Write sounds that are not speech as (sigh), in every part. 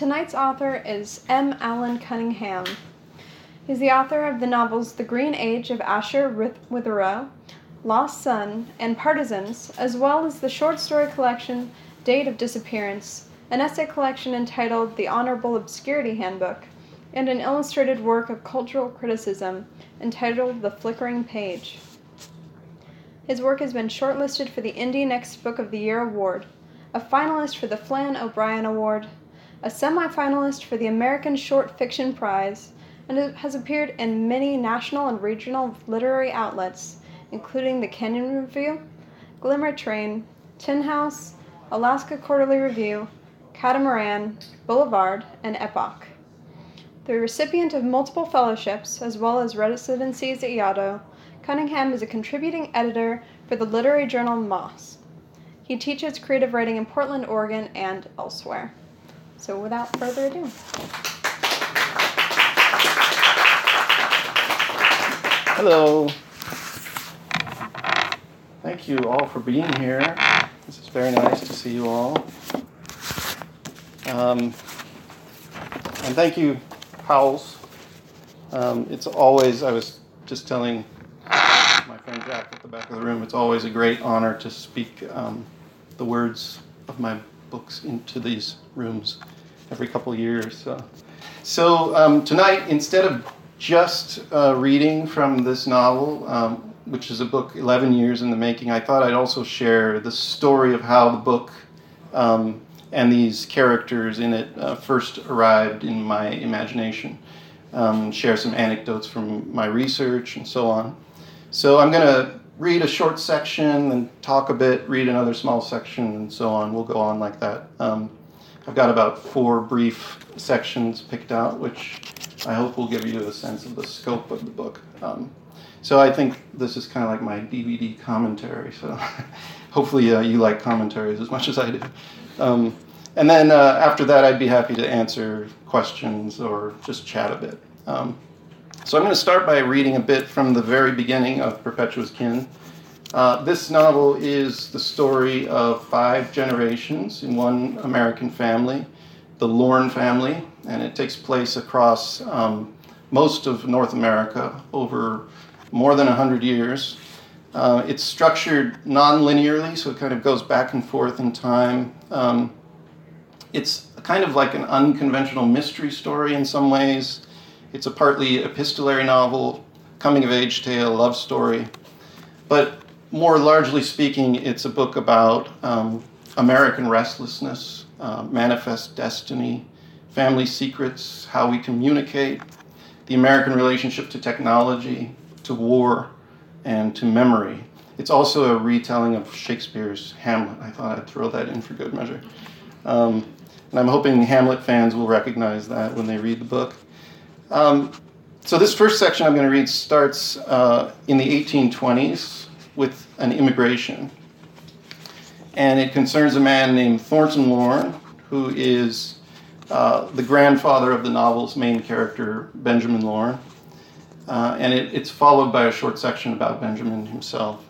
Tonight's author is M. Allen Cunningham. He's the author of the novels The Green Age of Asher Witherell, Lost Son, and Partisans, as well as the short story collection Date of Disappearance, an essay collection entitled The Honorable Obscurity Handbook, and an illustrated work of cultural criticism entitled The Flickering Page. His work has been shortlisted for the Indie Next Book of the Year award, a finalist for the Flann O'Brien Award, a semifinalist for the American Short Fiction Prize, and has appeared in many national and regional literary outlets, including the Kenyon Review, Glimmer Train, Tin House, Alaska Quarterly Review, Catamaran, Boulevard, and Epoch. The recipient of multiple fellowships, as well as residencies at Yaddo, Cunningham is a contributing editor for the literary journal Moss. He teaches creative writing in Portland, Oregon, and elsewhere. So, without further ado, Hello. Thank you all for being here. This is very nice to see you all. Um, and thank you, Powell's. Um, it's always, I was just telling my friend Jack at the back of the room, it's always a great honor to speak um, the words of my books into these rooms every couple years. So, so um, tonight, instead of just uh, reading from this novel, um, which is a book 11 years in the making, I thought I'd also share the story of how the book um, and these characters in it uh, first arrived in my imagination. Um, share some anecdotes from my research and so on. So I'm going to read a short section and talk a bit, read another small section, and so on. We'll go on like that. Um, I've got about four brief sections picked out, which I hope will give you a sense of the scope of the book. Um, so I think this is kind of like my DVD commentary. So (laughs) hopefully uh, you like commentaries as much as I do. Um, and then uh, after that, I'd be happy to answer questions or just chat a bit. Um, so I'm going to start by reading a bit from the very beginning of Perpetua's Kin. Uh, this novel is the story of five generations in one American family, the Lorne family, and it takes place across um, most of North America over more than 100 years. Uh, it's structured non linearly, so it kind of goes back and forth in time. Um, it's kind of like an unconventional mystery story in some ways. It's a partly epistolary novel, coming of age tale, love story. But more largely speaking, it's a book about um, American restlessness, uh, manifest destiny, family secrets, how we communicate, the American relationship to technology, to war, and to memory. It's also a retelling of Shakespeare's Hamlet. I thought I'd throw that in for good measure. Um, and I'm hoping Hamlet fans will recognize that when they read the book. Um, so, this first section I'm going to read starts uh, in the 1820s with an immigration. And it concerns a man named Thornton Lorne, who is uh, the grandfather of the novel's main character, Benjamin Lorne. Uh, and it, it's followed by a short section about Benjamin himself.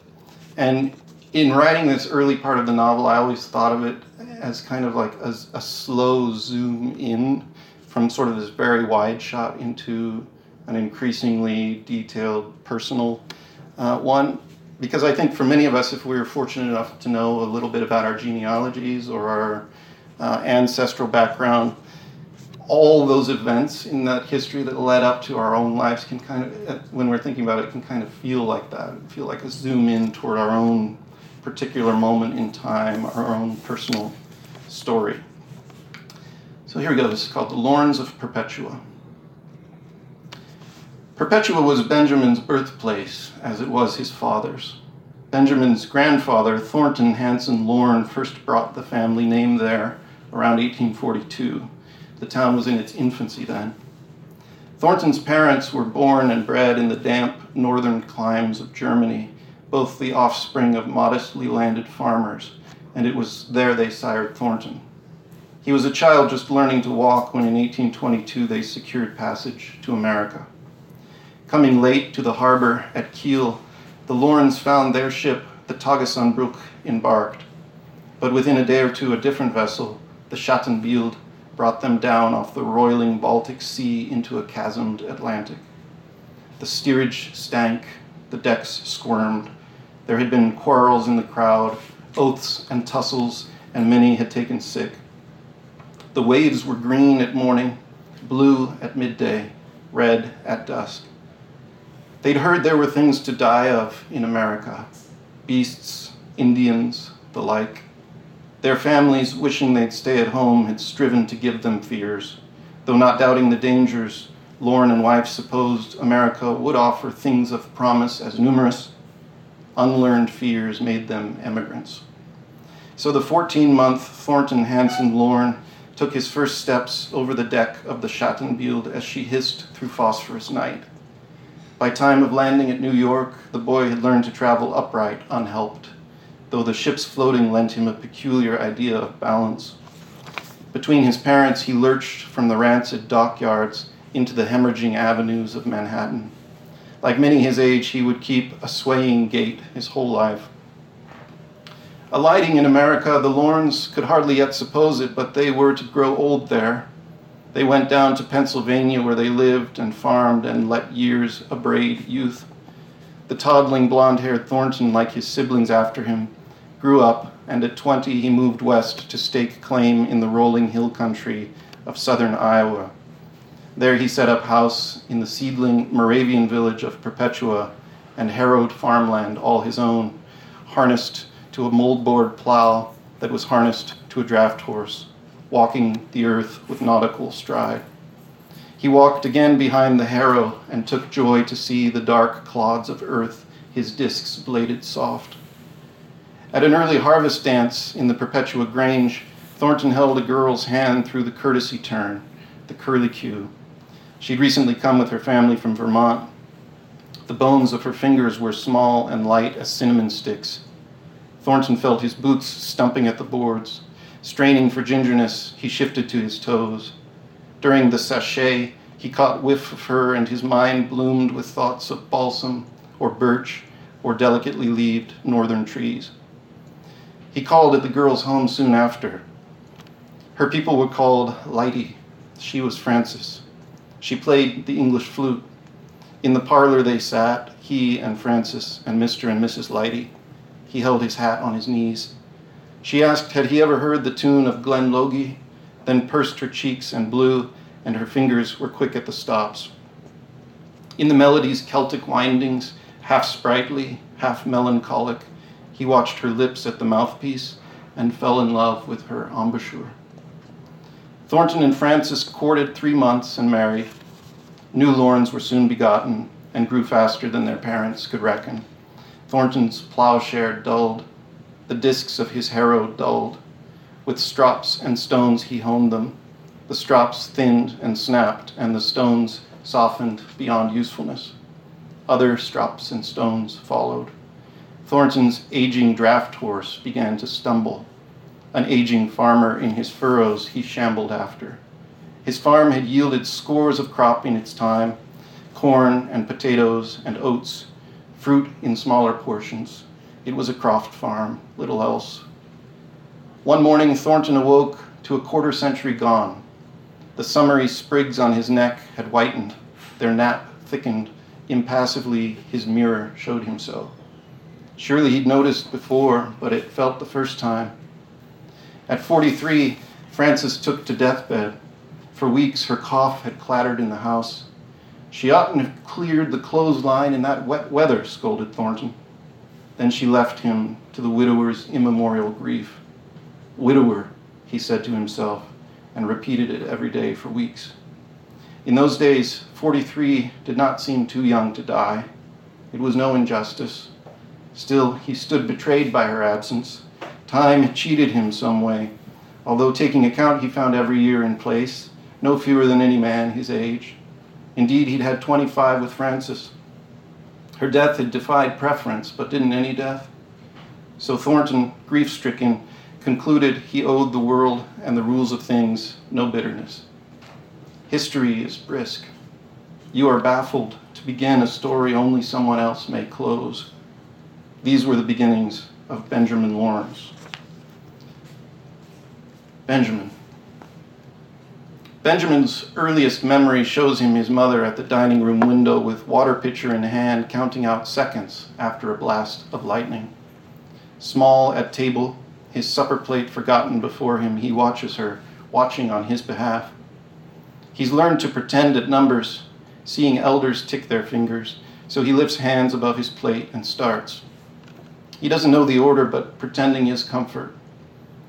And in writing this early part of the novel, I always thought of it as kind of like a, a slow zoom in from sort of this very wide shot into an increasingly detailed personal uh, one. Because I think for many of us, if we were fortunate enough to know a little bit about our genealogies or our uh, ancestral background, all those events in that history that led up to our own lives can kind of, uh, when we're thinking about it, can kind of feel like that, feel like a zoom in toward our own particular moment in time, our own personal story. So here we go. This is called The Lornes of Perpetua. Perpetua was Benjamin's birthplace, as it was his father's. Benjamin's grandfather, Thornton Hanson Lorne, first brought the family name there around 1842. The town was in its infancy then. Thornton's parents were born and bred in the damp northern climes of Germany, both the offspring of modestly landed farmers, and it was there they sired Thornton. He was a child just learning to walk when in 1822 they secured passage to America. Coming late to the harbor at Kiel, the Lornes found their ship, the Tagesanbruch, embarked. But within a day or two, a different vessel, the Schattenbild, brought them down off the roiling Baltic Sea into a chasmed Atlantic. The steerage stank, the decks squirmed. There had been quarrels in the crowd, oaths and tussles, and many had taken sick. The waves were green at morning, blue at midday, red at dusk. They'd heard there were things to die of in America beasts, Indians, the like. Their families, wishing they'd stay at home, had striven to give them fears. Though not doubting the dangers, Lorne and wife supposed America would offer things of promise as numerous. Unlearned fears made them emigrants. So the 14 month Thornton Hanson Lorne took his first steps over the deck of the Schattenbild as she hissed through phosphorus night. By time of landing at New York, the boy had learned to travel upright, unhelped though the ship's floating lent him a peculiar idea of balance. Between his parents, he lurched from the rancid dockyards into the hemorrhaging avenues of Manhattan. Like many his age, he would keep a swaying gait his whole life. Alighting in America, the Lornes could hardly yet suppose it, but they were to grow old there. They went down to Pennsylvania, where they lived and farmed and let years abrade youth. The toddling blond haired Thornton, like his siblings after him, grew up, and at 20 he moved west to stake claim in the rolling hill country of southern Iowa. There he set up house in the seedling Moravian village of Perpetua and harrowed farmland all his own, harnessed to a moldboard plow that was harnessed to a draft horse, walking the earth with nautical stride. He walked again behind the harrow and took joy to see the dark clods of earth, his discs bladed soft. At an early harvest dance in the Perpetua Grange, Thornton held a girl's hand through the courtesy turn, the curlicue. She'd recently come with her family from Vermont. The bones of her fingers were small and light as cinnamon sticks. Thornton felt his boots stumping at the boards. Straining for gingerness, he shifted to his toes. During the sashay, he caught whiff of her, and his mind bloomed with thoughts of balsam or birch or delicately leaved northern trees. He called at the girl's home soon after. Her people were called Lighty. She was Frances. She played the English flute. In the parlor they sat, he and Frances and Mr. and Mrs. Lighty. He held his hat on his knees. She asked, had he ever heard the tune of Glen Logie, then pursed her cheeks and blew, and her fingers were quick at the stops. In the melody's Celtic windings, half sprightly, half melancholic, he watched her lips at the mouthpiece and fell in love with her embouchure. Thornton and Frances courted three months and married. New Lornes were soon begotten and grew faster than their parents could reckon. Thornton's plowshare dulled, the discs of his harrow dulled. With strops and stones he honed them. The strops thinned and snapped, and the stones softened beyond usefulness. Other strops and stones followed. Thornton's aging draft horse began to stumble. An aging farmer in his furrows he shambled after. His farm had yielded scores of crop in its time corn and potatoes and oats, fruit in smaller portions. It was a croft farm, little else. One morning, Thornton awoke to a quarter century gone. The summery sprigs on his neck had whitened, their nap thickened. Impassively, his mirror showed him so. Surely he'd noticed before, but it felt the first time. At 43, Frances took to deathbed. For weeks, her cough had clattered in the house. She oughtn't to have cleared the clothesline in that wet weather, scolded Thornton. Then she left him to the widower's immemorial grief. Widower, he said to himself, and repeated it every day for weeks. In those days, 43 did not seem too young to die. It was no injustice. Still, he stood betrayed by her absence. Time cheated him some way. Although taking account, he found every year in place, no fewer than any man his age. Indeed, he'd had 25 with Frances. Her death had defied preference, but didn't any death? So Thornton, grief stricken, concluded he owed the world and the rules of things no bitterness. History is brisk. You are baffled to begin a story only someone else may close. These were the beginnings of Benjamin Lorne. Benjamin. Benjamin's earliest memory shows him his mother at the dining room window with water pitcher in hand, counting out seconds after a blast of lightning. Small at table, his supper plate forgotten before him, he watches her, watching on his behalf. He's learned to pretend at numbers, seeing elders tick their fingers, so he lifts hands above his plate and starts. He doesn't know the order, but pretending is comfort.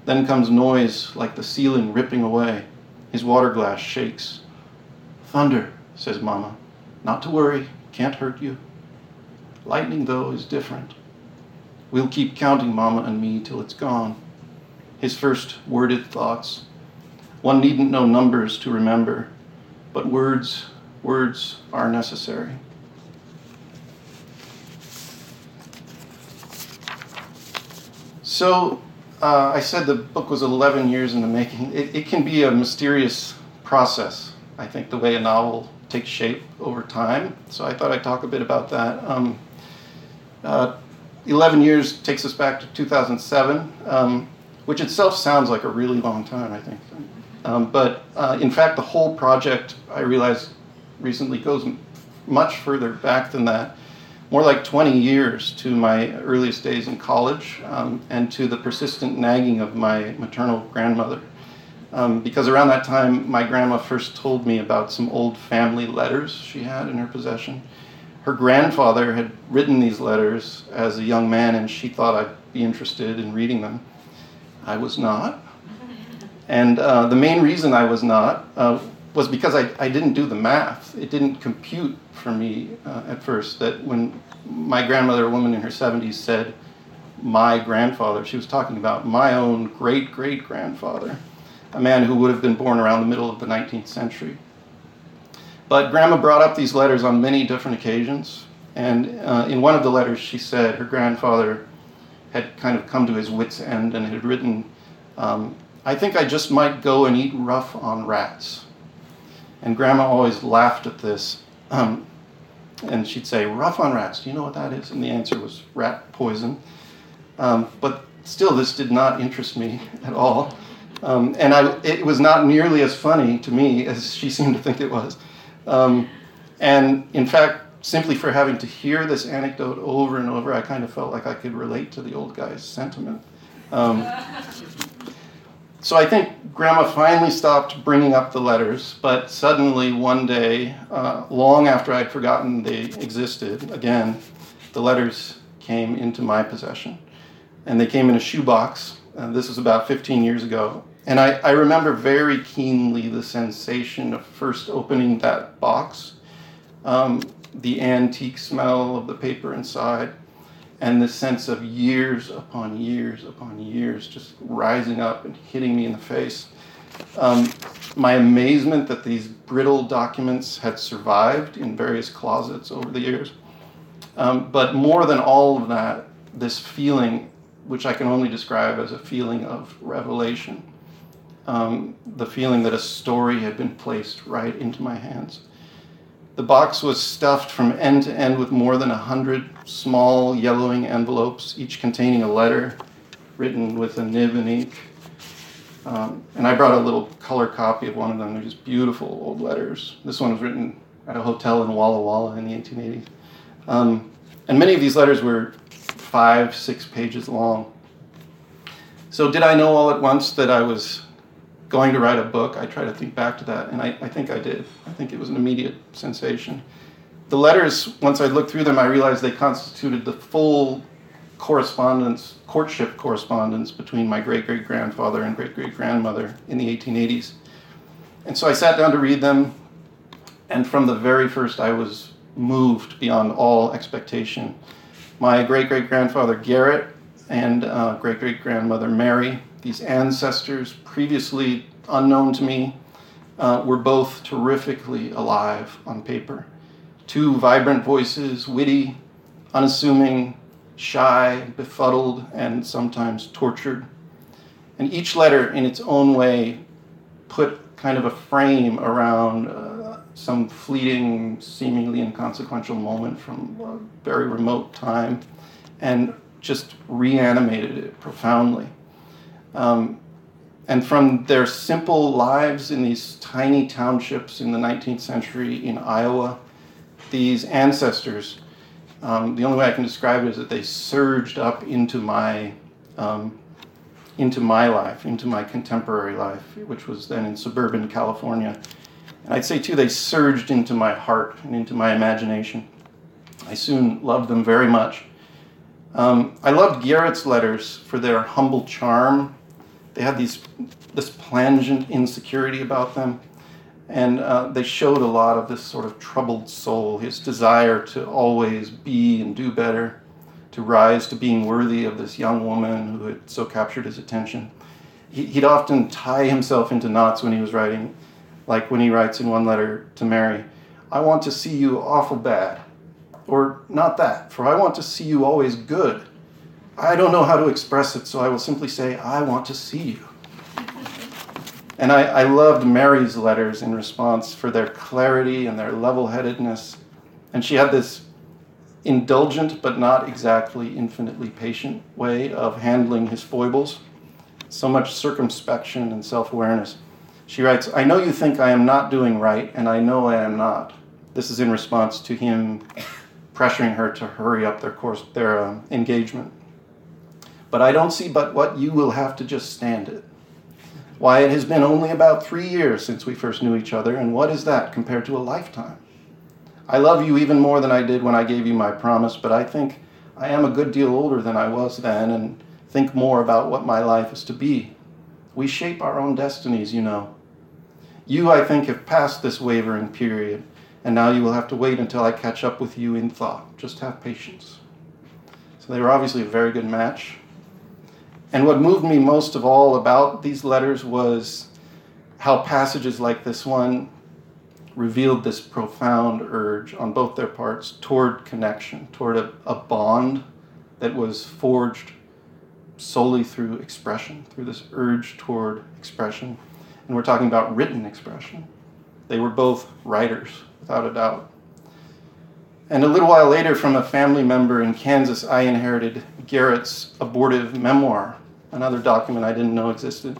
Then comes noise like the ceiling ripping away. His water glass shakes. Thunder, says Mama. Not to worry, can't hurt you. Lightning, though, is different. We'll keep counting Mama and me till it's gone. His first worded thoughts. One needn't know numbers to remember, but words, words are necessary. So, uh, I said the book was 11 years in the making. It, it, can be a mysterious process, I think, the way a novel takes shape over time. So I thought I'd talk a bit about that. Um, uh, 11 years takes us back to 2007, um, which itself sounds like a really long time, I think. Um, but uh, in fact, the whole project, I realized recently, goes much further back than that more like 20 years to my earliest days in college um, and to the persistent nagging of my maternal grandmother. Um, because around that time, my grandma first told me about some old family letters she had in her possession. Her grandfather had written these letters as a young man, and she thought I'd be interested in reading them. I was not. And uh, the main reason I was not uh, was because I, I didn't do the math. It didn't compute for me uh, at first that when my grandmother, a woman in her 70s, said, My grandfather, she was talking about my own great great grandfather, a man who would have been born around the middle of the 19th century. But grandma brought up these letters on many different occasions. And uh, in one of the letters, she said her grandfather had kind of come to his wits' end and had written, um, I think I just might go and eat rough on rats. And grandma always laughed at this. Um, and she'd say, rough on rats, do you know what that is? And the answer was rat poison. Um, but still, this did not interest me (laughs) at all. Um, and I, it was not nearly as funny to me (laughs) as she seemed to think it was. Um, and in fact, simply for having to hear this anecdote over and over, I kind of felt like I could relate to the old guy's sentiment. So I think Grandma finally stopped bringing up the letters, but suddenly one day, uh, long after I'd forgotten they existed, again, the letters came into my possession. And they came in a shoebox. And this was about 15 years ago. And I, I remember very keenly the sensation of first opening that box, um, the antique smell of the paper inside, and the sense of years upon years upon years just rising up and hitting me in the face. Um, my amazement that these brittle documents had survived in various closets over the years. Um, but more than all of that, this feeling, which I can only describe as a feeling of revelation, um, the feeling that a story had been placed right into my hands. The box was stuffed from end to end with more than a hundred small yellowing envelopes, each containing a letter written with a nib and ink. Um, and I brought a little color copy of one of them. They're just beautiful old letters. This one was written at a hotel in Walla Walla in the 1880s. Um, and many of these letters were five, six pages long. So, did I know all at once that I was going to write a book, I try to think back to that, and I, I think I did. I think it was an immediate sensation. The letters, once I looked through them, I realized they constituted the full correspondence, courtship correspondence between my great great grandfather and great great grandmother in the 1880s. And so I sat down to read them, and from the very first, I was moved beyond all expectation. My great great grandfather Garrett and uh, great great grandmother Mary these ancestors, previously unknown to me, uh, were both terrifically alive on paper. Two vibrant voices, witty, unassuming, shy, befuddled, and sometimes tortured. And each letter, in its own way, put kind of a frame around uh, some fleeting, seemingly inconsequential moment from a very remote time and just reanimated it profoundly. Um, And from their simple lives in these tiny townships in the 19th century in Iowa, these ancestors, um, the only way I can describe it is that they surged up into my um, into my life, into my contemporary life, which was then in suburban California. And I'd say too, they surged into my heart and into my imagination. I soon loved them very much. Um, I loved Garrett's letters for their humble charm. They had these this plangent insecurity about them, and uh, they showed a lot of this sort of troubled soul, his desire to always be and do better, to rise to being worthy of this young woman who had so captured his attention. He'd often tie himself into knots when he was writing, like when he writes in one letter to Mary, I want to see you awful bad. Or not that, for I want to see you always good. I don't know how to express it, so I will simply say, I want to see you. And I, I loved Mary's letters in response for their clarity and their level headedness. And she had this indulgent but not exactly infinitely patient way of handling his foibles, so much circumspection and self awareness. She writes, I know you think I am not doing right, and I know I am not. This is in response to him pressuring her to hurry up their course, their uh, engagement. But I don't see but what you will have to just stand it. Why, it has been only about three years since we first knew each other, and what is that compared to a lifetime? I love you even more than I did when I gave you my promise, but I think I am a good deal older than I was then and think more about what my life is to be. We shape our own destinies, you know. You, I think, have passed this wavering period, and now you will have to wait until I catch up with you in thought. Just have patience. So they were obviously a very good match. And what moved me most of all about these letters was how passages like this one revealed this profound urge on both their parts toward connection, toward a, a bond that was forged solely through expression, through this urge toward expression. And we're talking about written expression. They were both writers, without a doubt. And a little while later, from a family member in Kansas, I inherited Garrett's abortive memoir, another document I didn't know existed.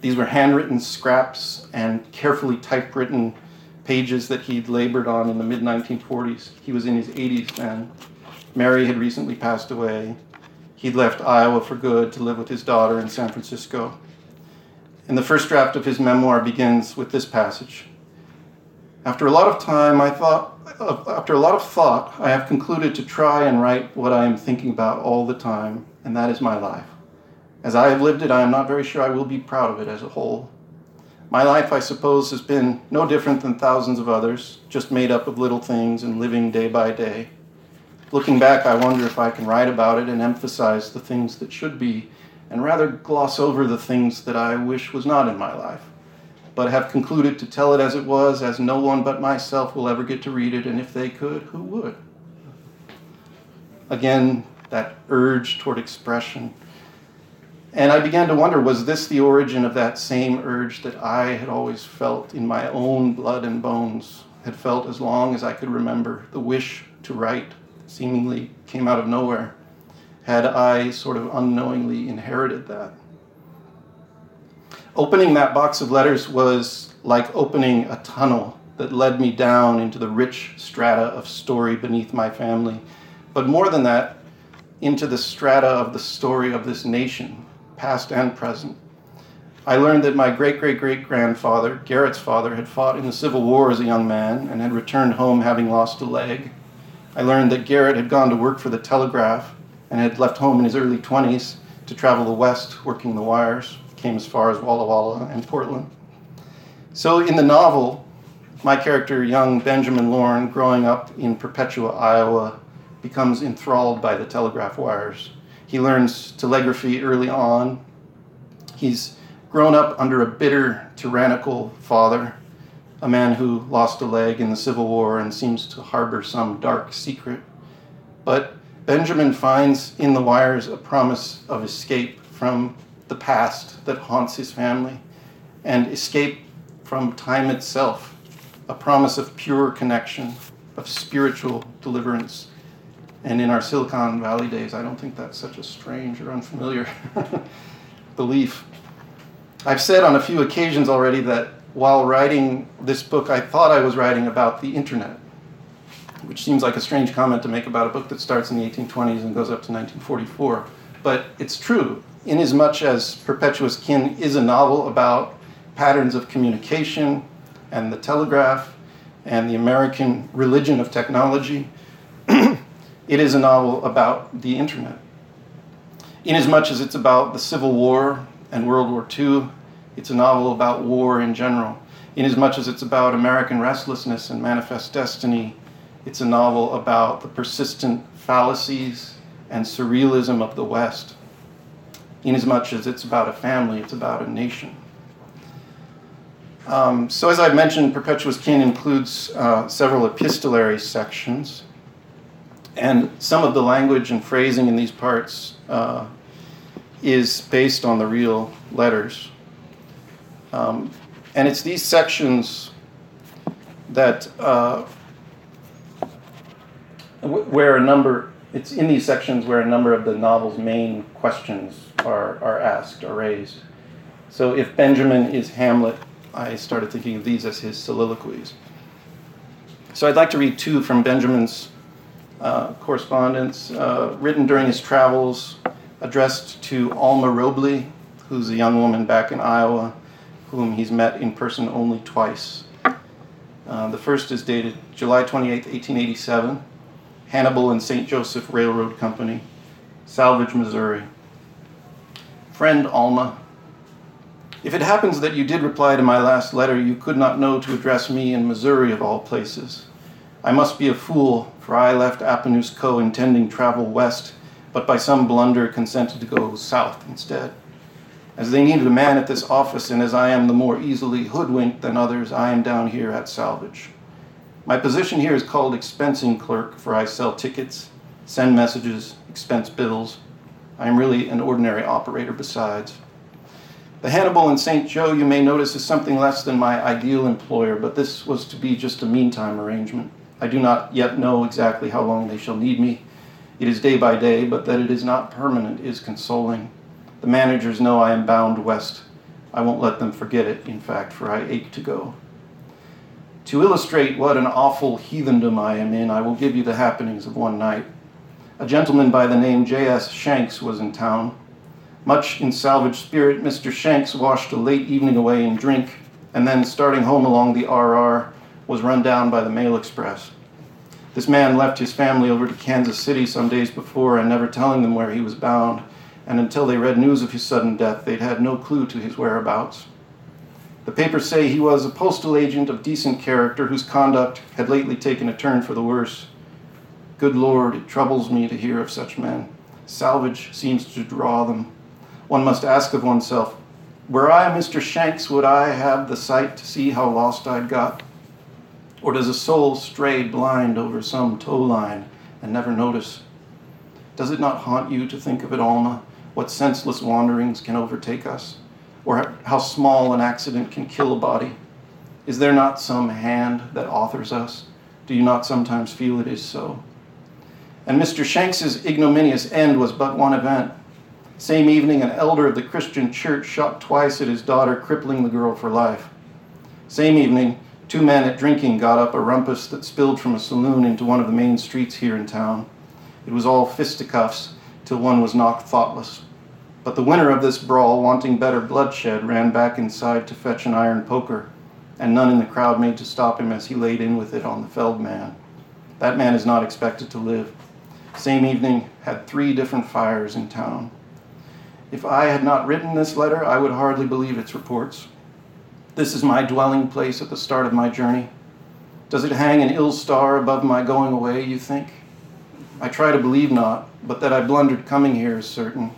These were handwritten scraps and carefully typewritten pages that he'd labored on in the mid 1940s. He was in his 80s then. Mary had recently passed away. He'd left Iowa for good to live with his daughter in San Francisco. And the first draft of his memoir begins with this passage after a lot of time, I thought, after a lot of thought, I have concluded to try and write what I am thinking about all the time, and that is my life. As I have lived it, I am not very sure I will be proud of it as a whole. My life, I suppose, has been no different than thousands of others, just made up of little things and living day by day. Looking back, I wonder if I can write about it and emphasize the things that should be, and rather gloss over the things that I wish was not in my life but have concluded to tell it as it was, as no one but myself will ever get to read it, and if they could, who would? Again, that urge toward expression. And I began to wonder was this the origin of that same urge that I had always felt in my own blood and bones, had felt as long as I could remember? The wish to write seemingly came out of nowhere. Had I sort of unknowingly inherited that? Opening that box of letters was like opening a tunnel that led me down into the rich strata of story beneath my family. But more than that, into the strata of the story of this nation, past and present. I learned that my great great great grandfather, Garrett's father, had fought in the Civil War as a young man and had returned home having lost a leg. I learned that Garrett had gone to work for the Telegraph and had left home in his early 20s to travel the West working the wires came as far as Walla Walla and Portland. So in the novel, my character, young Benjamin Lorne, growing up in Perpetua, Iowa, becomes enthralled by the telegraph wires. He learns telegraphy early on. He's grown up under a bitter, tyrannical father, a man who lost a leg in the Civil War and seems to harbor some dark secret. But Benjamin finds in the wires a promise of escape from the past that haunts his family and escape from time itself, a promise of pure connection, of spiritual deliverance. And in our Silicon Valley days, I don't think that's such a strange or unfamiliar (laughs) belief. I've said on a few occasions already that while writing this book, I thought I was writing about the internet, which seems like a strange comment to make about a book that starts in the 1820s and goes up to 1944. But it's true, inasmuch as Perpetua's Kin is a novel about patterns of communication and the telegraph and the American religion of technology. (clears throat) it is a novel about the internet. Inasmuch as it's about the Civil War and World War II, it's a novel about war in general. Inasmuch as it's about American restlessness and manifest destiny, it's a novel about the persistent fallacies and surrealism of the West. Inasmuch as it's about a family, it's about a nation. Um, so, as I've mentioned, Perpetua's Kin includes uh, several epistolary sections, and some of the language and phrasing in these parts uh, is based on the real letters. Um, and it's these sections that uh, where a number it's in these sections where a number of the novel's main questions are, are asked or raised. So if Benjamin is Hamlet, I started thinking of these as his soliloquies. So I'd like to read two from Benjamin's correspondence uh, written during his travels, addressed to Alma Robley, who's a young woman back in Iowa, whom he's met in person only twice. Uh, the first is dated July 28, 1887, Hannibal and St. Joseph Railroad Company, Salvage, Missouri. Friend Alma, if it happens that you did reply to my last letter, you could not know to address me in Missouri of all places. I must be a fool, for I left Appanoose intending travel west, but by some blunder consented to go south instead. As they needed a man at this office, and as I am the more easily hoodwinked than others, I am down here at Salvage. My position here is called expensing clerk, for I sell tickets, send messages, expense bills. I am really an ordinary operator besides. The Hannibal and St. Joe, you may notice, is something less than my ideal employer, but this was to be just a meantime arrangement. I do not yet know exactly how long they shall need me. It is day by day, but that it is not permanent is consoling. The managers know I am bound west. I won't let them forget it, in fact, for I ache to go. To illustrate what an awful heathendom I am in, I will give you the happenings of one night. A gentleman by the name J.S. Shanks was in town. Much in salvage spirit, Mr. Shanks washed a late evening away in drink, and then, starting home along the RR, was run down by the mail express. This man left his family over to Kansas City some days before and never telling them where he was bound, and until they read news of his sudden death, they'd had no clue to his whereabouts. The papers say he was a postal agent of decent character whose conduct had lately taken a turn for the worse. Good Lord, it troubles me to hear of such men. Salvage seems to draw them one must ask of oneself, were I Mr. Shanks, would I have the sight to see how lost I'd got? Or does a soul stray blind over some tow line and never notice? Does it not haunt you to think of it, Alma, what senseless wanderings can overtake us? Or how small an accident can kill a body? Is there not some hand that authors us? Do you not sometimes feel it is so? And Mr. Shanks's ignominious end was but one event. Same evening, an elder of the Christian church shot twice at his daughter, crippling the girl for life. Same evening, two men at drinking got up a rumpus that spilled from a saloon into one of the main streets here in town. It was all fisticuffs till one was knocked thoughtless. But the winner of this brawl, wanting better bloodshed, ran back inside to fetch an iron poker, and none in the crowd made to stop him as he laid in with it on the Feldman. That man is not expected to live. Same evening, had three different fires in town. If I had not written this letter, I would hardly believe its reports. This is my dwelling place at the start of my journey. Does it hang an ill star above my going away, you think? I try to believe not, but that I blundered coming here is certain.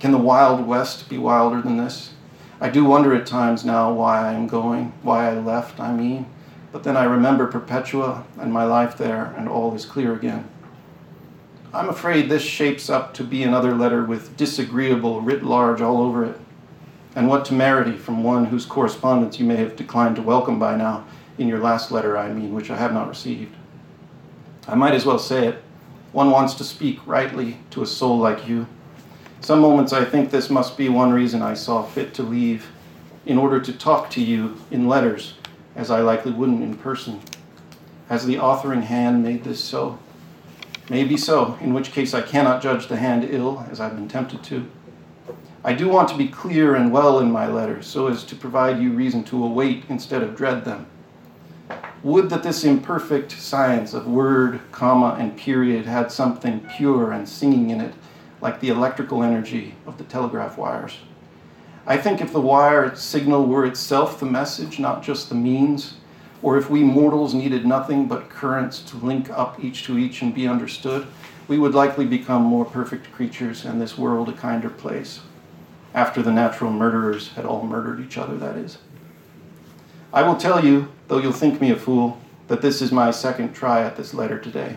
Can the Wild West be wilder than this? I do wonder at times now why I am going, why I left, I mean, but then I remember Perpetua and my life there, and all is clear again. I'm afraid this shapes up to be another letter with disagreeable writ large all over it. And what temerity from one whose correspondence you may have declined to welcome by now, in your last letter, I mean, which I have not received. I might as well say it. One wants to speak rightly to a soul like you. Some moments I think this must be one reason I saw fit to leave, in order to talk to you in letters, as I likely wouldn't in person. Has the authoring hand made this so? Maybe so, in which case I cannot judge the hand ill, as I've been tempted to. I do want to be clear and well in my letters, so as to provide you reason to await instead of dread them. Would that this imperfect science of word, comma, and period had something pure and singing in it, like the electrical energy of the telegraph wires. I think if the wire signal were itself the message, not just the means, or if we mortals needed nothing but currents to link up each to each and be understood, we would likely become more perfect creatures and this world a kinder place. After the natural murderers had all murdered each other, that is. I will tell you, though you'll think me a fool, that this is my second try at this letter today.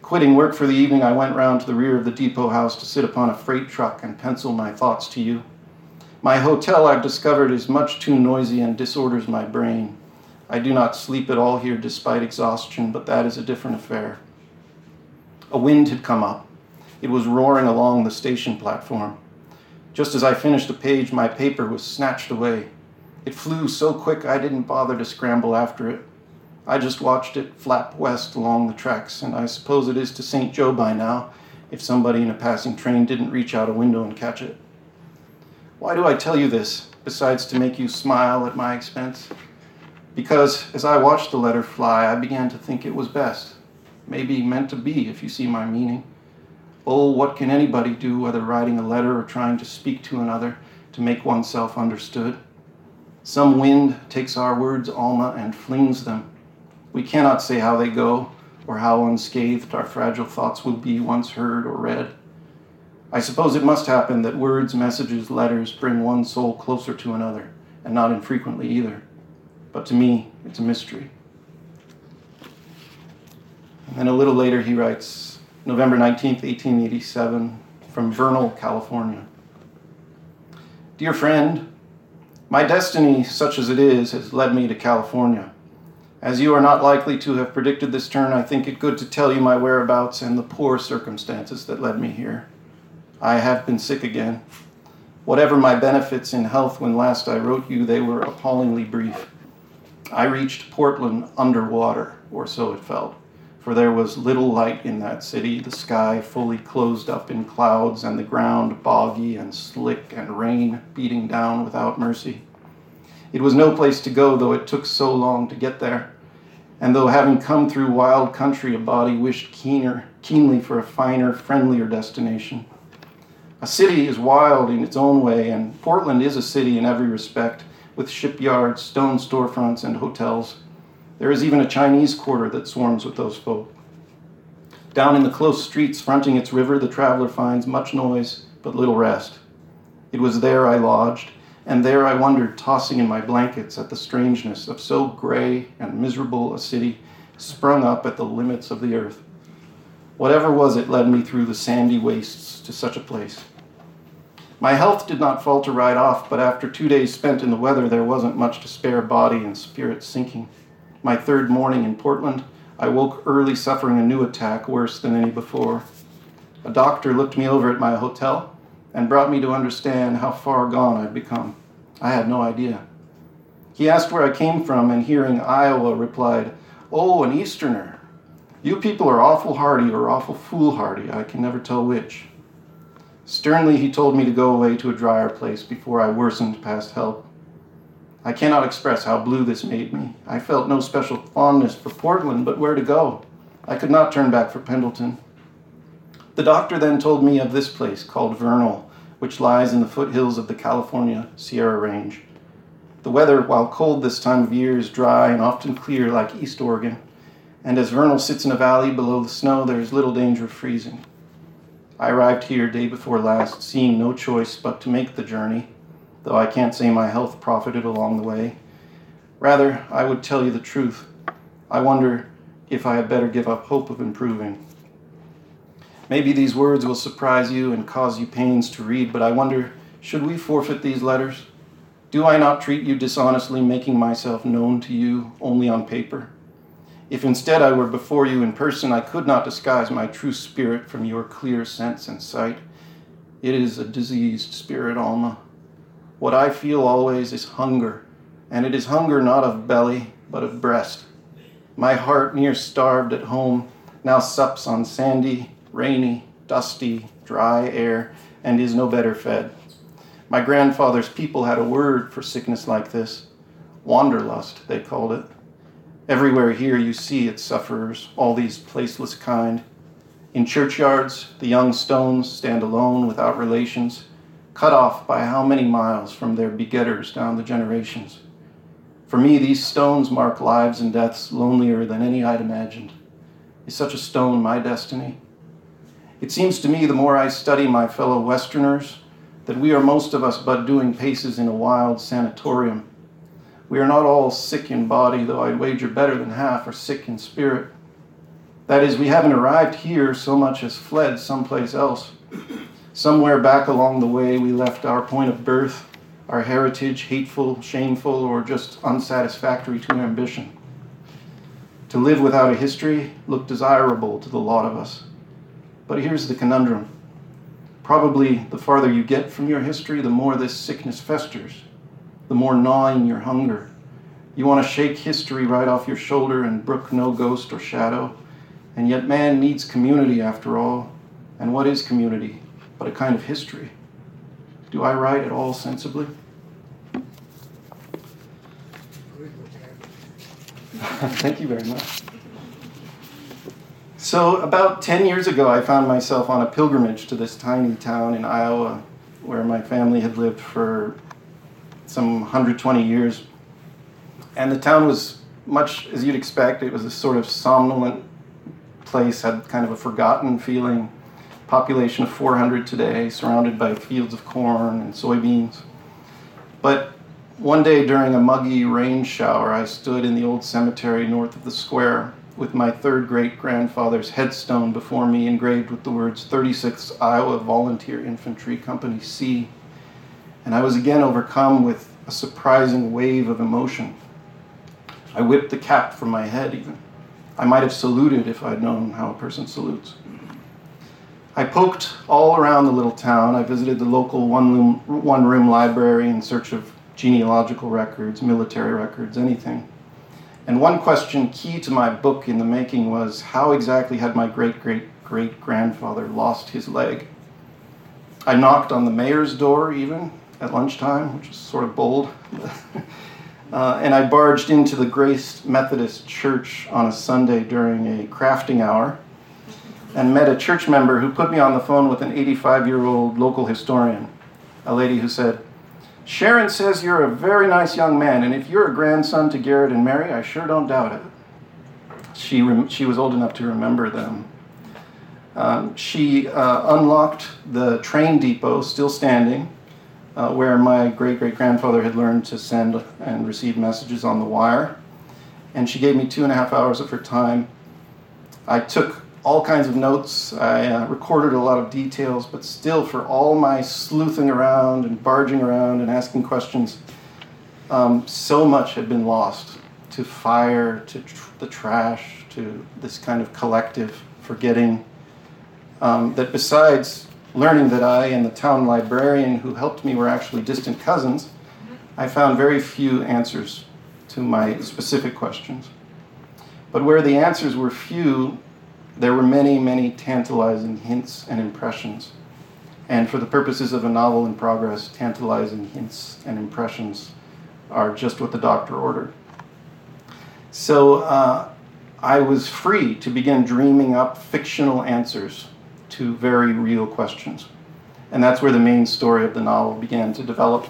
Quitting work for the evening, I went round to the rear of the depot house to sit upon a freight truck and pencil my thoughts to you. My hotel, I've discovered, is much too noisy and disorders my brain. I do not sleep at all here despite exhaustion, but that is a different affair. A wind had come up. It was roaring along the station platform. Just as I finished a page, my paper was snatched away. It flew so quick I didn't bother to scramble after it. I just watched it flap west along the tracks, and I suppose it is to St. Joe by now, if somebody in a passing train didn't reach out a window and catch it. Why do I tell you this, besides to make you smile at my expense? Because as I watched the letter fly, I began to think it was best, maybe meant to be, if you see my meaning. Oh, what can anybody do, whether writing a letter or trying to speak to another, to make oneself understood? Some wind takes our words, Alma, and flings them. We cannot say how they go, or how unscathed our fragile thoughts will be once heard or read. I suppose it must happen that words, messages, letters bring one soul closer to another, and not infrequently either. But to me, it's a mystery. And then a little later, he writes November 19th, 1887, from Vernal, California. Dear friend, my destiny, such as it is, has led me to California. As you are not likely to have predicted this turn, I think it good to tell you my whereabouts and the poor circumstances that led me here. I have been sick again. Whatever my benefits in health when last I wrote you, they were appallingly brief. I reached Portland underwater, or so it felt, for there was little light in that city, the sky fully closed up in clouds, and the ground boggy and slick, and rain beating down without mercy. It was no place to go, though it took so long to get there. And though having come through wild country, a body wished keener, keenly for a finer, friendlier destination. A city is wild in its own way, and Portland is a city in every respect with shipyards, stone storefronts, and hotels. There is even a Chinese quarter that swarms with those folk. Down in the close streets fronting its river, the traveler finds much noise but little rest. It was there I lodged, and there I wondered, tossing in my blankets, at the strangeness of so gray and miserable a city sprung up at the limits of the earth. Whatever was it led me through the sandy wastes to such a place. My health did not falter right off, but after two days spent in the weather, there wasn't much to spare body and spirit sinking. My third morning in Portland, I woke early suffering a new attack worse than any before. A doctor looked me over at my hotel and brought me to understand how far gone I'd become. I had no idea. He asked where I came from, and hearing Iowa, replied, Oh, an Easterner. You people are awful hardy or awful foolhardy. I can never tell which. Sternly, he told me to go away to a drier place before I worsened past help. I cannot express how blue this made me. I felt no special fondness for Portland, but where to go? I could not turn back for Pendleton. The doctor then told me of this place called Vernal, which lies in the foothills of the California Sierra Range. The weather, while cold this time of year, is dry and often clear like East Oregon, and as Vernal sits in a valley below the snow, there is little danger of freezing. I arrived here day before last, seeing no choice but to make the journey, though I can't say my health profited along the way. Rather, I would tell you the truth. I wonder if I had better give up hope of improving. Maybe these words will surprise you and cause you pains to read, but I wonder should we forfeit these letters? Do I not treat you dishonestly, making myself known to you only on paper? If instead I were before you in person, I could not disguise my true spirit from your clear sense and sight. It is a diseased spirit, Alma. What I feel always is hunger, and it is hunger not of belly, but of breast. My heart, near starved at home, now sups on sandy, rainy, dusty, dry air, and is no better fed. My grandfather's people had a word for sickness like this wanderlust, they called it. Everywhere here you see its sufferers, all these placeless kind. In churchyards, the young stones stand alone without relations, cut off by how many miles from their begetters down the generations. For me, these stones mark lives and deaths lonelier than any I'd imagined. Is such a stone my destiny? It seems to me the more I study my fellow Westerners, that we are most of us but doing paces in a wild sanatorium. We are not all sick in body, though I'd wager better than half are sick in spirit. That is, we haven't arrived here so much as fled someplace else. Somewhere back along the way, we left our point of birth, our heritage hateful, shameful, or just unsatisfactory to ambition. To live without a history looked desirable to the lot of us. But here's the conundrum. Probably the farther you get from your history, the more this sickness festers, the more gnawing your hunger. You want to shake history right off your shoulder and brook no ghost or shadow. And yet, man needs community after all. And what is community but a kind of history? Do I write at all sensibly? (laughs) Thank you very much. So, about 10 years ago, I found myself on a pilgrimage to this tiny town in Iowa where my family had lived for some 120 years. And the town was much as you'd expect. It was a sort of somnolent place, had kind of a forgotten feeling. Population of 400 today, surrounded by fields of corn and soybeans. But one day during a muggy rain shower, I stood in the old cemetery north of the square with my third great grandfather's headstone before me engraved with the words 36th Iowa Volunteer Infantry Company C. And I was again overcome with a surprising wave of emotion. I whipped the cap from my head, even. I might have saluted if I'd known how a person salutes. I poked all around the little town. I visited the local one room, one room library in search of genealogical records, military records, anything. And one question key to my book in the making was how exactly had my great great great grandfather lost his leg? I knocked on the mayor's door even at lunchtime, which is sort of bold. (laughs) uh, and I barged into the Grace Methodist Church on a Sunday during a crafting hour and met a church member who put me on the phone with an 85 year old local historian, a lady who said, Sharon says you're a very nice young man, and if you're a grandson to Garrett and Mary, I sure don't doubt it. She, rem- she was old enough to remember them. Um, she uh, unlocked the train depot, still standing, uh, where my great great grandfather had learned to send and receive messages on the wire. And she gave me two and a half hours of her time. I took all kinds of notes. I uh, recorded a lot of details, but still, for all my sleuthing around and barging around and asking questions, um, so much had been lost to fire, to tr- the trash, to this kind of collective forgetting. Um, that besides learning that I and the town librarian who helped me were actually distant cousins, I found very few answers to my specific questions. But where the answers were few, there were many, many tantalizing hints and impressions. And for the purposes of a novel in progress, tantalizing hints and impressions are just what the doctor ordered. So uh, I was free to begin dreaming up fictional answers to very real questions. And that's where the main story of the novel began to develop.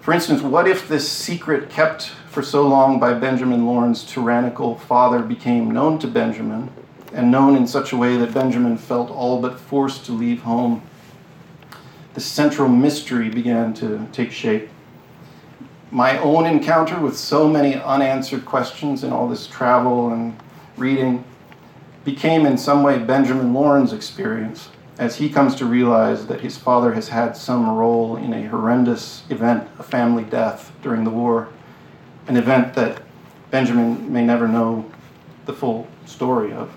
For instance, what if this secret kept for so long by Benjamin Lorne's tyrannical father became known to Benjamin, and known in such a way that Benjamin felt all but forced to leave home? The central mystery began to take shape. My own encounter with so many unanswered questions in all this travel and reading became in some way Benjamin Lorne's experience as he comes to realize that his father has had some role in a horrendous event, a family death during the war, an event that Benjamin may never know the full story of.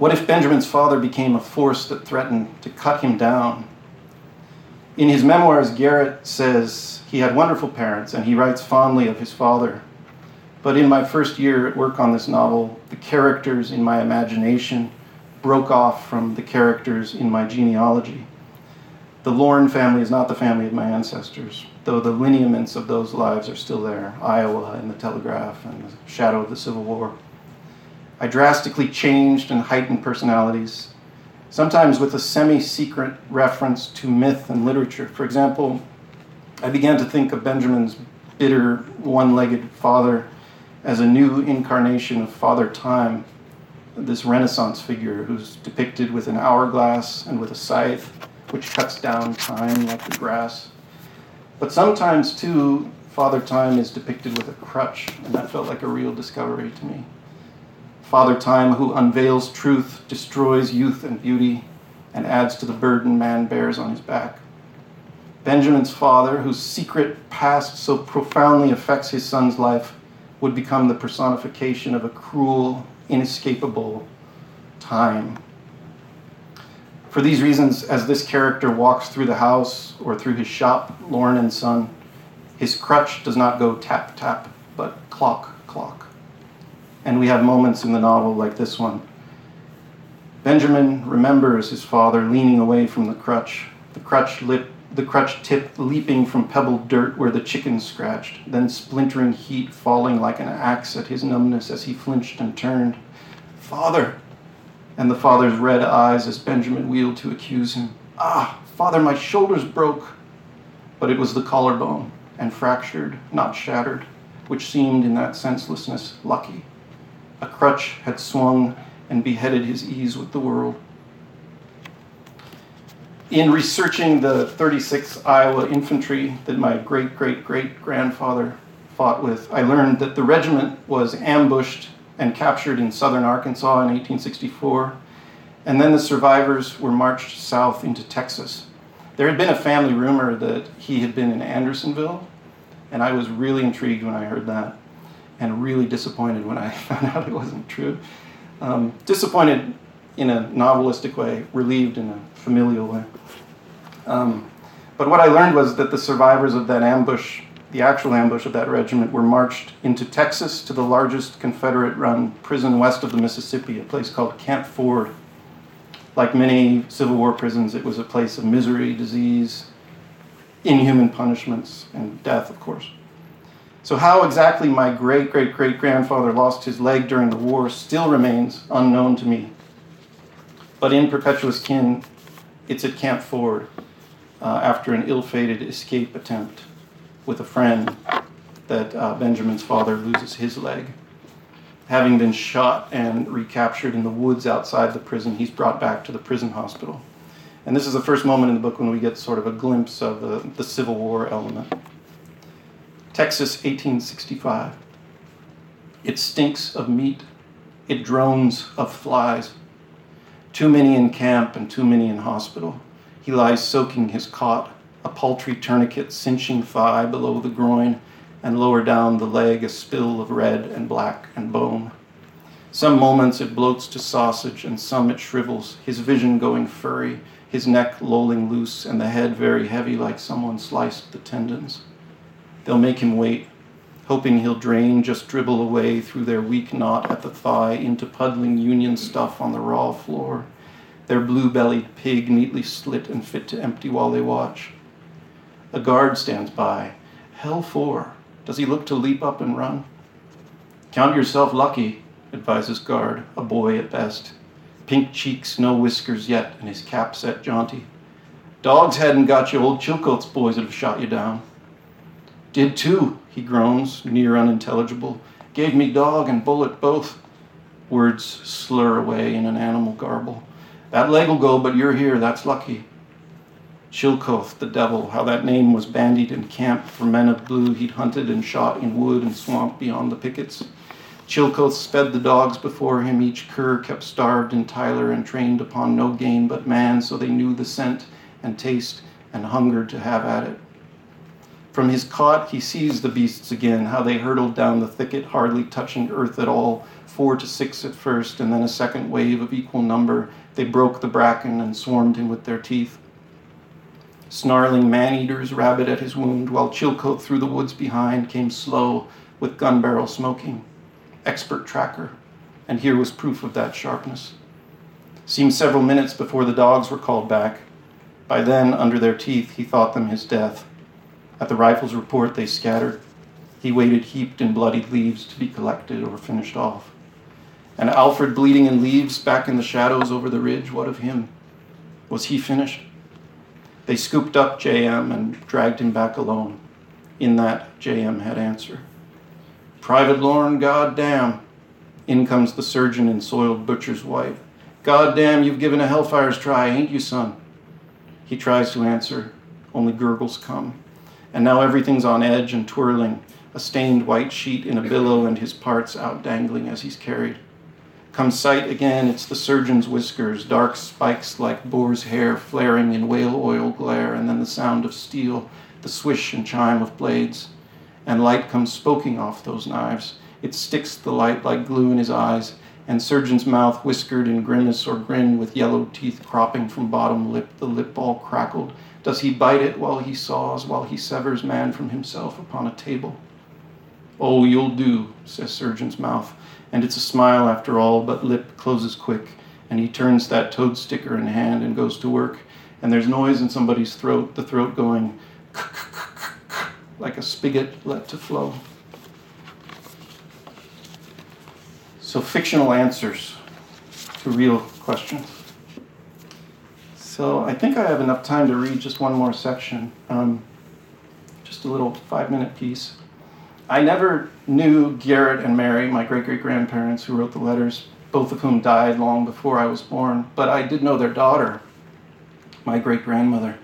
What if Benjamin's father became a force that threatened to cut him down? In his memoirs, Garrett says he had wonderful parents and he writes fondly of his father. But in my first year at work on this novel, the characters in my imagination broke off from the characters in my genealogy. The Lorne family is not the family of my ancestors, though the lineaments of those lives are still there Iowa and the Telegraph and the shadow of the Civil War. I drastically changed and heightened personalities, sometimes with a semi secret reference to myth and literature. For example, I began to think of Benjamin's bitter, one legged father as a new incarnation of Father Time, this Renaissance figure who's depicted with an hourglass and with a scythe which cuts down time like the grass. But sometimes, too, Father Time is depicted with a crutch, and that felt like a real discovery to me. Father Time, who unveils truth, destroys youth and beauty, and adds to the burden man bears on his back. Benjamin's father, whose secret past so profoundly affects his son's life, would become the personification of a cruel, inescapable time. For these reasons, as this character walks through the house or through his shop, Lorne and Son, his crutch does not go tap tap, but clock clock. And we have moments in the novel like this one. Benjamin remembers his father leaning away from the crutch, the crutch lip the crutch tip leaping from pebbled dirt where the chickens scratched, then splintering heat falling like an axe at his numbness as he flinched and turned. Father! And the father's red eyes as Benjamin wheeled to accuse him. Ah, father, my shoulders broke. But it was the collarbone, and fractured, not shattered, which seemed in that senselessness lucky. A crutch had swung and beheaded his ease with the world in researching the 36th Iowa Infantry that my great great great grandfather fought with, I learned that the regiment was ambushed and captured in southern Arkansas in 1864, and then the survivors were marched south into Texas. There had been a family rumor that he had been in Andersonville, and I was really intrigued when I heard that, and really disappointed when I (laughs) found out it wasn't true. Um, disappointed in a novelistic way, relieved in a familial way. Um, but what I learned was that the survivors of that ambush, the actual ambush of that regiment, were marched into Texas to the largest Confederate run prison west of the Mississippi, a place called Camp Ford. Like many Civil War prisons, it was a place of misery, disease, inhuman punishments, and death, of course. So, how exactly my great great great grandfather lost his leg during the war still remains unknown to me. But in Perpetua's Kin, it's at Camp Ford uh, after an ill fated escape attempt with a friend that uh, Benjamin's father loses his leg. Having been shot and recaptured in the woods outside the prison, he's brought back to the prison hospital. And this is the first moment in the book when we get sort of a glimpse of the, the Civil War element. Texas, 1865. It stinks of meat. It drones of flies. Too many in camp and too many in hospital. He lies soaking his cot, a paltry tourniquet cinching thigh below the groin, and lower down the leg a spill of red and black and bone. Some moments it bloats to sausage, and some it shrivels, his vision going furry, his neck lolling loose, and the head very heavy like someone sliced the tendons. They'll make him wait, hoping he'll drain, just dribble away through their weak knot at the thigh into puddling union stuff on the raw floor their blue bellied pig neatly slit and fit to empty while they watch. A guard stands by. Hell for. Does he look to leap up and run? Count yourself lucky, advises guard, a boy at best. Pink cheeks, no whiskers yet, and his cap set jaunty. Dogs hadn't got you, old Chilcote's boys would have shot you down. Did too, he groans, near unintelligible. Gave me dog and bullet both. Words slur away in an animal garble. That leg will go, but you're here. That's lucky. Chilcote, the devil, how that name was bandied in camp for men of blue he'd hunted and shot in wood and swamp beyond the pickets. Chilcote sped the dogs before him, each cur kept starved in Tyler and trained upon no game but man, so they knew the scent and taste and hungered to have at it. From his cot he sees the beasts again, how they hurtled down the thicket, hardly touching earth at all, four to six at first, and then a second wave of equal number, they broke the bracken and swarmed him with their teeth. snarling man eaters rabid at his wound, while Chilcote through the woods behind came slow with gun barrel smoking. Expert tracker, and here was proof of that sharpness. Seemed several minutes before the dogs were called back. By then, under their teeth, he thought them his death. At the rifle's report, they scattered. He waited heaped in bloodied leaves to be collected or finished off. And Alfred bleeding in leaves back in the shadows over the ridge, what of him? Was he finished? They scooped up JM and dragged him back alone. In that, JM had answer. Private Lorne, goddamn. In comes the surgeon and soiled butcher's white. Goddamn, you've given a hellfire's try, ain't you, son? He tries to answer, only gurgles come. And now everything's on edge and twirling, a stained white sheet in a billow and his parts out dangling as he's carried. Come sight again, it's the surgeon's whiskers, dark spikes like boar's hair flaring in whale oil glare, and then the sound of steel, the swish and chime of blades. And light comes spoking off those knives. It sticks the light like glue in his eyes, and surgeon's mouth whiskered in grimace or grin with yellow teeth cropping from bottom lip, the lip all crackled. Does he bite it while he saws, while he severs man from himself upon a table? Oh, you'll do, says surgeon's mouth and it's a smile after all, but lip closes quick, and he turns that toad sticker in hand and goes to work, and there's noise in somebody's throat, the throat going like a spigot let to flow. So, fictional answers to real questions. So, I think I have enough time to read just one more section, um, just a little five minute piece. I never knew Garrett and Mary, my great great grandparents who wrote the letters, both of whom died long before I was born, but I did know their daughter, my great grandmother.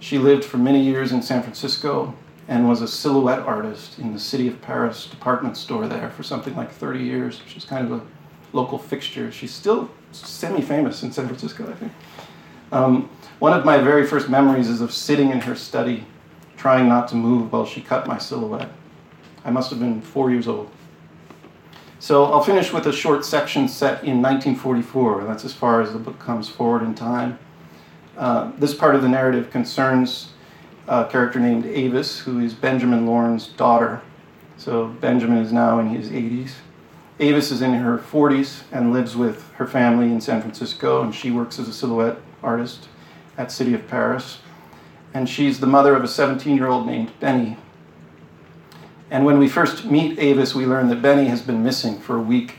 She lived for many years in San Francisco and was a silhouette artist in the City of Paris department store there for something like 30 years. She's kind of a local fixture. She's still semi famous in San Francisco, I think. Um, one of my very first memories is of sitting in her study, trying not to move while she cut my silhouette. I must have been four years old. So I'll finish with a short section set in 1944. That's as far as the book comes forward in time. Uh, this part of the narrative concerns a character named Avis, who is Benjamin Lorne's daughter. So Benjamin is now in his 80s. Avis is in her 40s and lives with her family in San Francisco, and she works as a silhouette artist at City of Paris. And she's the mother of a 17 year old named Benny, and when we first meet Avis, we learn that Benny has been missing for a week.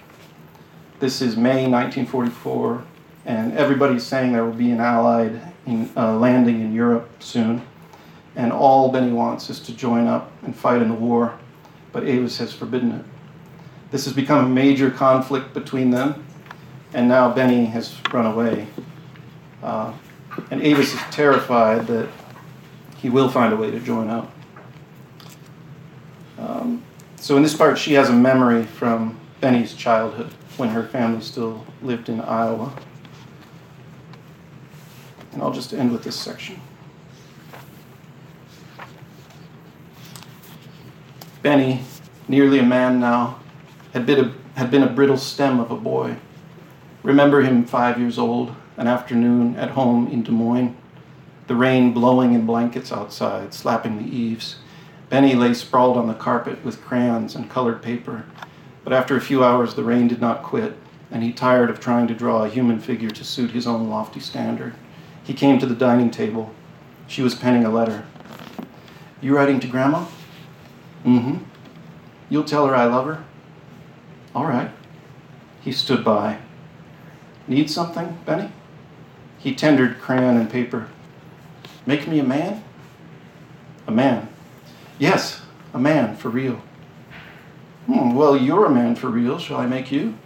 This is May 1944, and everybody's saying there will be an Allied in, uh, landing in Europe soon. And all Benny wants is to join up and fight in the war, but Avis has forbidden it. This has become a major conflict between them, and now Benny has run away. Uh, and Avis is terrified that he will find a way to join up. Um, so in this part, she has a memory from Benny's childhood when her family still lived in Iowa. And I'll just end with this section. Benny, nearly a man now, had been a, had been a brittle stem of a boy. Remember him five years old, an afternoon at home in Des Moines, the rain blowing in blankets outside, slapping the eaves Benny lay sprawled on the carpet with crayons and colored paper, but after a few hours the rain did not quit, and he tired of trying to draw a human figure to suit his own lofty standard. He came to the dining table. She was penning a letter. You writing to Grandma? Mm hmm. You'll tell her I love her? All right. He stood by. Need something, Benny? He tendered crayon and paper. Make me a man? A man. Yes, a man for real. Hmm, well, you're a man for real. Shall I make you?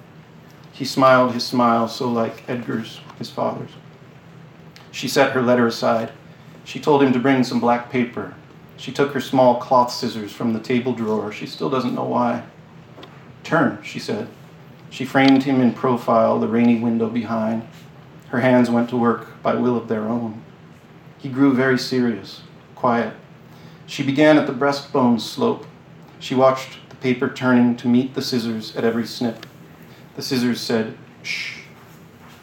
He smiled his smile so like Edgar's, his father's. She set her letter aside. She told him to bring some black paper. She took her small cloth scissors from the table drawer. She still doesn't know why. Turn, she said. She framed him in profile, the rainy window behind. Her hands went to work by will of their own. He grew very serious, quiet. She began at the breastbone slope. She watched the paper turning to meet the scissors at every snip. The scissors said, shh.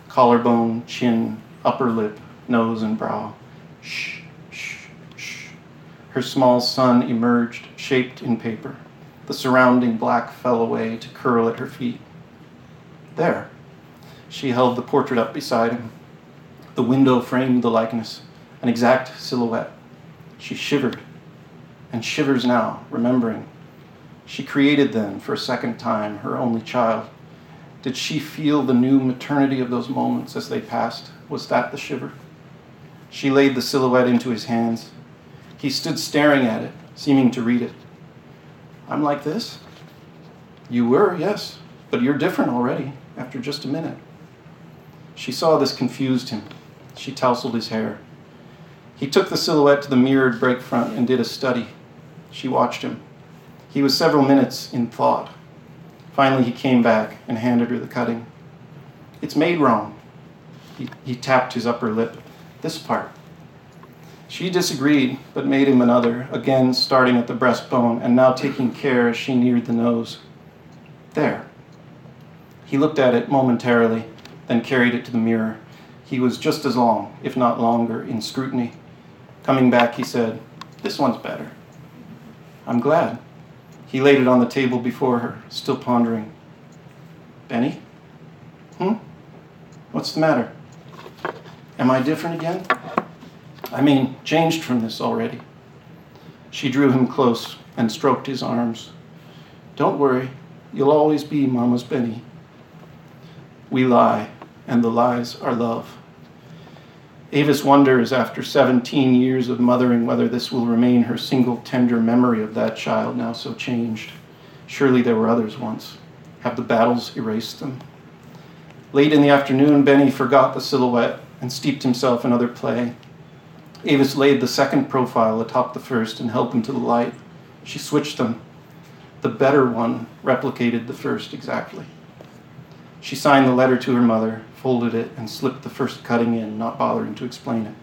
Collarbone, chin, upper lip, nose, and brow. Shh. Her small son emerged, shaped in paper. The surrounding black fell away to curl at her feet. There. She held the portrait up beside him. The window framed the likeness, an exact silhouette. She shivered, and shivers now, remembering. She created then, for a second time, her only child. Did she feel the new maternity of those moments as they passed? Was that the shiver? She laid the silhouette into his hands. He stood staring at it, seeming to read it. I'm like this? You were, yes, but you're different already, after just a minute. She saw this confused him. She tousled his hair. He took the silhouette to the mirrored breakfront and did a study. She watched him. He was several minutes in thought. Finally, he came back and handed her the cutting. It's made wrong. He, he tapped his upper lip. This part. She disagreed, but made him another, again starting at the breastbone and now taking care as she neared the nose. There. He looked at it momentarily, then carried it to the mirror. He was just as long, if not longer, in scrutiny. Coming back, he said, This one's better. I'm glad. He laid it on the table before her, still pondering. Benny? Hmm? What's the matter? Am I different again? I mean, changed from this already. She drew him close and stroked his arms. Don't worry, you'll always be Mama's Benny. We lie, and the lies are love. Avis wonders, after 17 years of mothering, whether this will remain her single tender memory of that child now so changed. Surely there were others once. Have the battles erased them? Late in the afternoon, Benny forgot the silhouette and steeped himself in other play. Avis laid the second profile atop the first and held them to the light. She switched them. The better one replicated the first exactly. She signed the letter to her mother, folded it, and slipped the first cutting in, not bothering to explain it.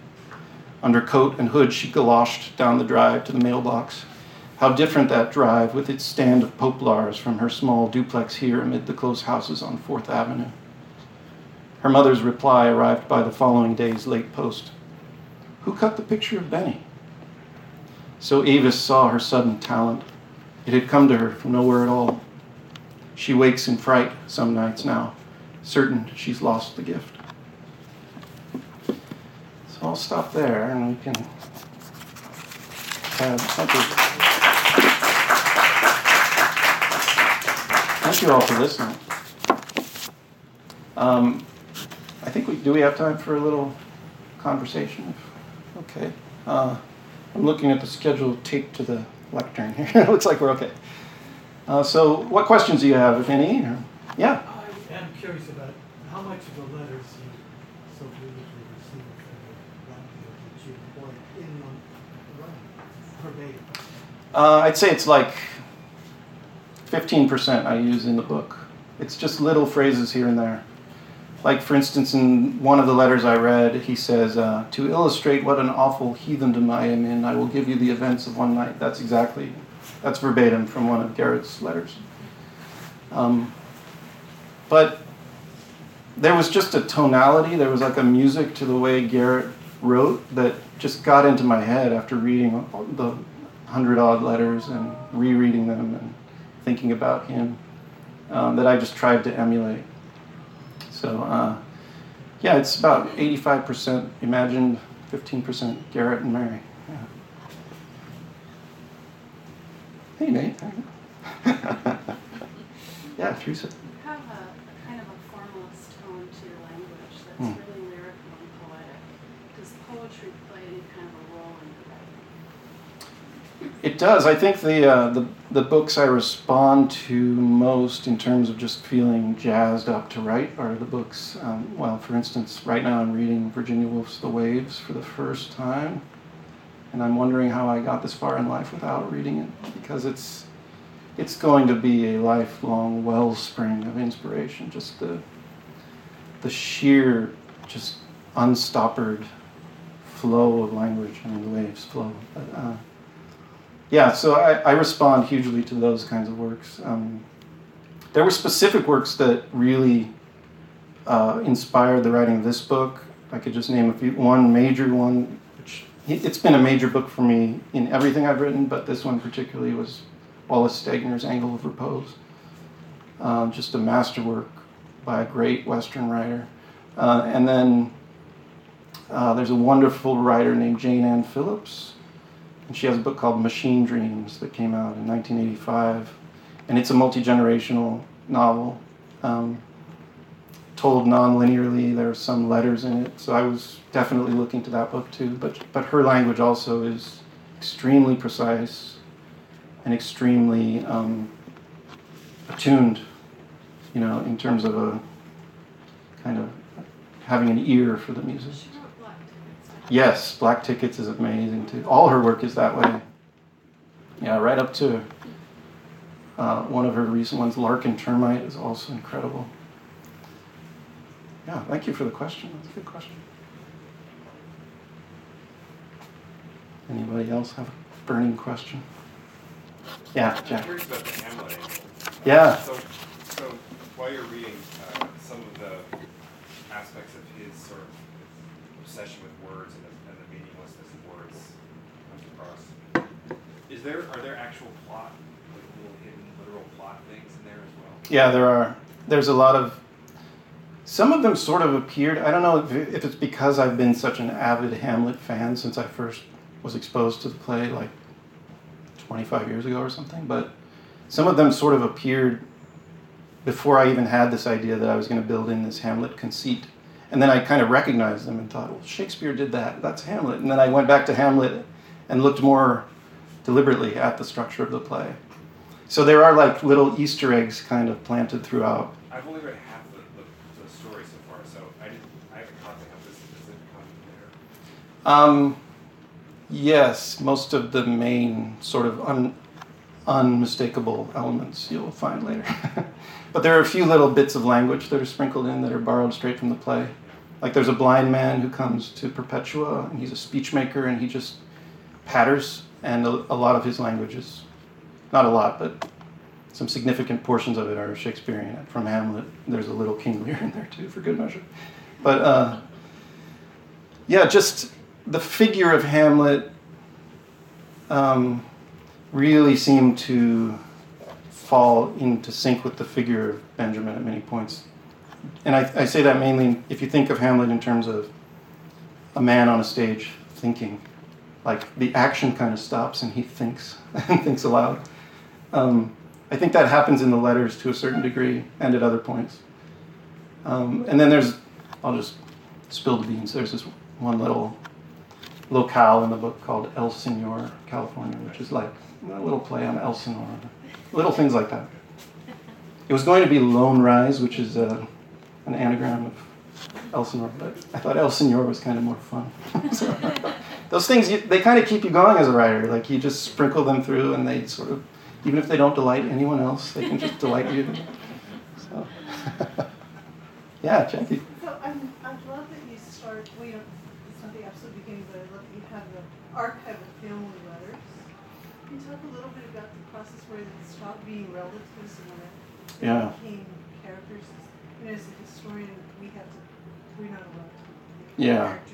Under coat and hood, she galoshed down the drive to the mailbox. How different that drive with its stand of poplars from her small duplex here amid the close houses on Fourth Avenue. Her mother's reply arrived by the following day's late post. Who cut the picture of Benny? So Avis saw her sudden talent. It had come to her from nowhere at all. She wakes in fright some nights now, certain she's lost the gift. So I'll stop there and we can have something. Thank you all for listening. Um, I think we do we have time for a little conversation? Okay. Uh, I'm looking at the schedule taped to the lectern here. (laughs) it looks like we're okay. Uh, so, what questions do you have, if any? Yeah. I am curious about how much of the letters you so beautifully received from the that you in on verbatim. Uh, I'd say it's like 15% I use in the book. It's just little phrases here and there. Like, for instance, in one of the letters I read, he says, uh, To illustrate what an awful heathendom I am in, I will give you the events of one night. That's exactly, that's verbatim from one of Garrett's letters. Um, but there was just a tonality, there was like a music to the way Garrett wrote that just got into my head after reading the hundred odd letters and rereading them and thinking about him um, that I just tried to emulate. So, uh, yeah, it's about 85% imagined, 15% Garrett and Mary. Yeah. Hey, Nate. (laughs) yeah, Teresa. You have a kind of a formalist tone to your language that's Hmm. really lyrical and poetic. Does poetry play any kind of a role in your writing? It does. I think the, uh, the the books I respond to most in terms of just feeling jazzed up to write are the books. Um, well, for instance, right now I'm reading Virginia Woolf's The Waves for the first time, and I'm wondering how I got this far in life without reading it because it's it's going to be a lifelong wellspring of inspiration. Just the the sheer, just unstoppered flow of language. I mean, the waves flow. But, uh, yeah, so I, I respond hugely to those kinds of works. Um, there were specific works that really uh, inspired the writing of this book. I could just name a few. One major one, which it's been a major book for me in everything I've written, but this one particularly was Wallace Stegner's Angle of Repose. Um, just a masterwork by a great Western writer. Uh, and then uh, there's a wonderful writer named Jayne Anne Phillips, and she has a book called Machine Dreams that came out in 1985, and it's a multi generational novel. Um, told non-linearly. There are some letters in it, so I was definitely looking to that book too. But but her language also is extremely precise and extremely um, attuned. You know, in terms of a kind of having an ear for the music. She wrote Black Tickets. Yes, Black Tickets is amazing too. All her work is that way. Yeah, right up to uh, one of her recent ones, Lark and Termite, is also incredible. Yeah, thank you for the question. That's a good question. Anybody else have a burning question? Yeah, I'm Jack. curious about the Hamlet angle. Yeah. So, so while you're reading uh, some of the aspects of his sort of obsession with words and the, and the meaninglessness of words comes across, is there are there actual plot, like little hidden literal plot things in there as well? Yeah, there are. There's a lot of. Some of them sort of appeared. I don't know if, if it's because I've been such an avid Hamlet fan since I first was exposed to the play, like 25 years ago or something, but some of them sort of appeared before I even had this idea that I was going to build in this Hamlet conceit. And then I kind of recognized them and thought, well, Shakespeare did that. That's Hamlet. And then I went back to Hamlet and looked more deliberately at the structure of the play. So there are like little Easter eggs kind of planted throughout. I've only read half the, the, the story so far, so I didn't I haven't caught the this does it there? Um, yes, most of the main sort of un, unmistakable elements you'll find later. (laughs) but there are a few little bits of language that are sprinkled in that are borrowed straight from the play. Like there's a blind man who comes to Perpetua, and he's a speech maker, and he just patters, and a, a lot of his language is not a lot, but some significant portions of it are Shakespearean from Hamlet. There's a little King Lear in there too, for good measure. But uh, yeah, just the figure of Hamlet um, really seemed to fall into sync with the figure of Benjamin at many points. And I, I say that mainly if you think of Hamlet in terms of a man on a stage thinking, like the action kind of stops and he thinks (laughs) and thinks aloud. Um, I think that happens in the letters to a certain degree and at other points. Um, and then there's, I'll just spill the beans. There's this one little locale in the book called El Senor, California, which is like a little play on Elsinore, little things like that. It was going to be Lone Rise, which is uh, an anagram of Elsinore, but I thought Elsinore was kind of more fun. (laughs) So, those things, you, they kind of keep you going as a writer. Like you just sprinkle them through, and they sort of, even if they don't delight anyone else, they can just delight you. So, (laughs) yeah, Jackie. So I'm, I love that you start, well, you know, it's not the absolute beginning, but I love that you have the archive of family letters. Can you talk a little bit about the process where it stopped being relatives and when it Yeah. became characters? You know, as a historian, we have to, we're not allowed to. make Yeah. characters.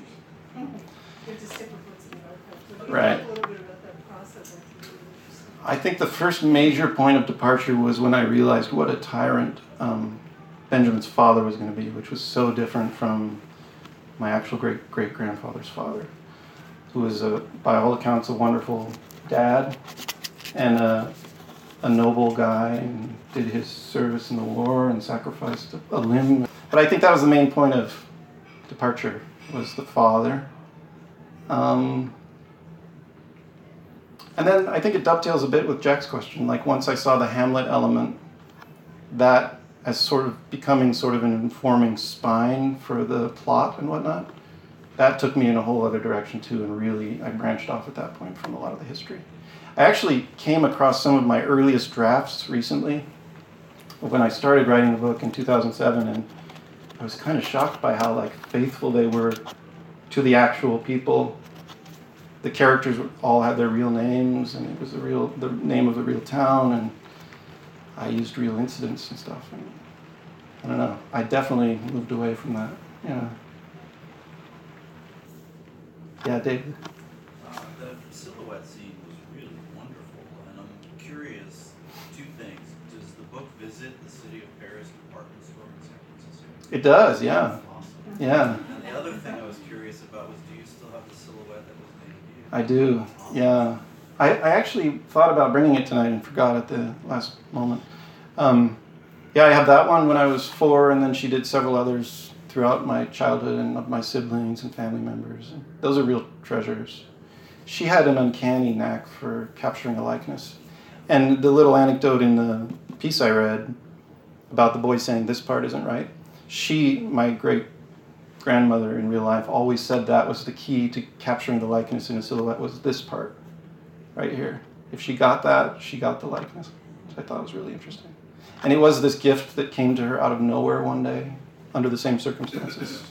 We have to stick with what's in the archive. So can you Right. a little bit about that process? That's really interesting. I think the first major point of departure was when I realized what a tyrant um, Benjamin's father was going to be, which was so different from my actual great great grandfather's father, who was, a, by all accounts, a wonderful dad and a, a noble guy and did his service in the war and sacrificed a, a limb. But I think that was the main point of departure was the father. Um, and then I think it dovetails a bit with Jack's question. Like once I saw the Hamlet element, that as sort of becoming sort of an informing spine for the plot and whatnot, that took me in a whole other direction too, and really I branched off at that point from a lot of the history. I actually came across some of my earliest drafts recently when I started writing the book in 2007, and I was kind of shocked by how like faithful they were to the actual people the characters all had their real names, and it was the real the name of the real town, and I used real incidents and stuff. And I don't know. I definitely moved away from that. Yeah. Yeah, David. Uh, silhouette scene was really wonderful, and I'm curious, two things. Does the book visit the City of Paris department store in San Francisco? It does, yeah, Awesome. yeah. And the other thing I was curious about was, do you still have the silhouette that was made of you? I do, yeah. I, I actually thought about bringing it tonight and forgot at the last moment. Um, yeah, I have that one when I was four, and then she did several others throughout my childhood and of my siblings and family members. And those are real treasures. She had an uncanny knack for capturing a likeness. And the little anecdote in the piece I read about the boy saying, This part isn't right, she, my great grandmother in real life always said that was the key to capturing the likeness in a silhouette was this part right here. If she got that, she got the likeness. Which I thought was really interesting. And it was this gift that came to her out of nowhere one day under the same circumstances.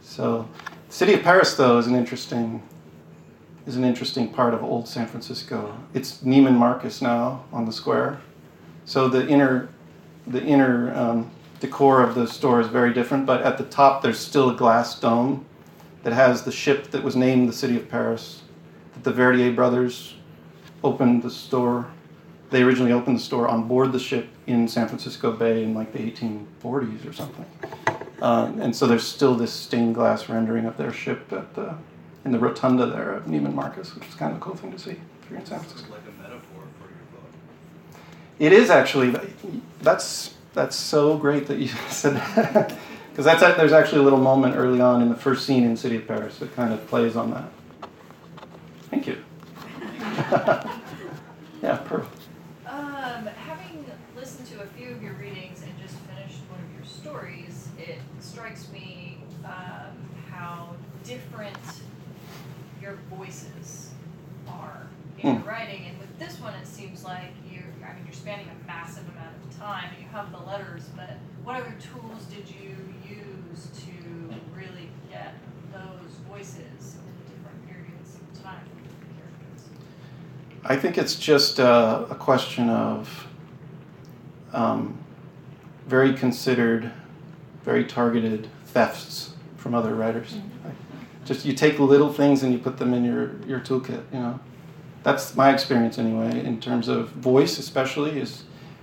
So the city of Paris though is an interesting is an interesting part of old San Francisco. It's Neiman Marcus now on the square. So the inner the inner um, decor of the store is very different, but at the top there's still a glass dome that has the ship that was named the City of Paris. That the Verdier brothers opened the store. They originally opened the store on board the ship in San Francisco Bay in like the 1840s or something. Um, and so there's still this stained glass rendering of their ship at the, in the rotunda there of Neiman Marcus, which is kind of a cool thing to see if you're in San Francisco. like a metaphor for your book. It is actually. That's that's so great that you (laughs) said that because that's there's actually a little moment early on in the first scene in City of Paris that kind of plays on that. Thank you. (laughs) yeah, perfect. Um, having listened to a few of your readings and just finished one of your stories, it strikes me um, how different your voices are in Hmm. writing. And with this one, it seems like you, I mean, you're spanning a massive amount of time you have the letters, but what other tools did you use to really get those voices in different periods of time with the characters? I think it's just uh, a question of um, very considered, very targeted thefts from other writers. Like, just you take little things and you put them in your, your toolkit. You know, that's my experience anyway. In terms of voice, especially, is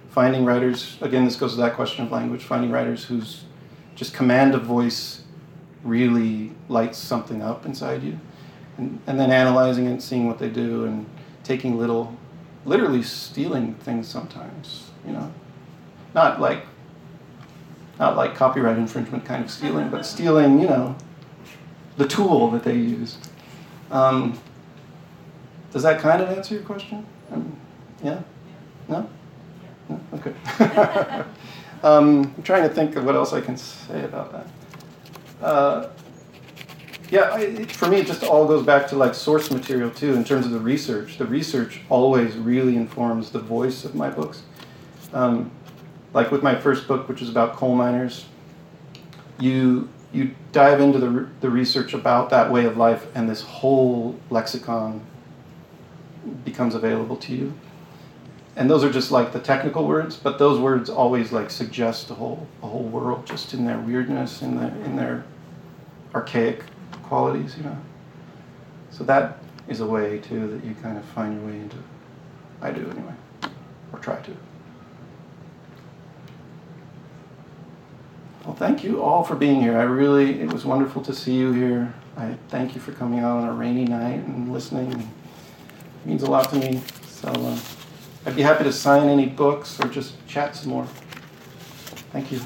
finding writers. Again, this goes to that question of language. Finding writers whose just command of voice really lights something up inside you, and, and then analyzing it, seeing what they do, and taking little, literally stealing things sometimes. You know, not like not like copyright infringement kind of stealing, but (laughs) stealing, you know, the tool that they use Um, does that kind of answer your question? Um, yeah? No? (laughs) Okay. (laughs) um, I'm trying to think of what else I can say about that. Uh, yeah, it, for me, it just all goes back to like source material too, in terms of the research. The research always really informs the voice of my books. Um, like with my first book, which is about coal miners, you you dive into the, the research about that way of life, and this whole lexicon becomes available to you. And those are just like the technical words, but those words always like suggest a whole a whole world just in their weirdness, in their in their archaic qualities, you know. So that is a way too that you kind of find your way into. I do anyway, or try to. Well, thank you all for being here. I really, it was wonderful to see you here. I thank you for coming out on a rainy night and listening. It means a lot to me. So uh, I'd be happy to sign any books or just chat some more. Thank you.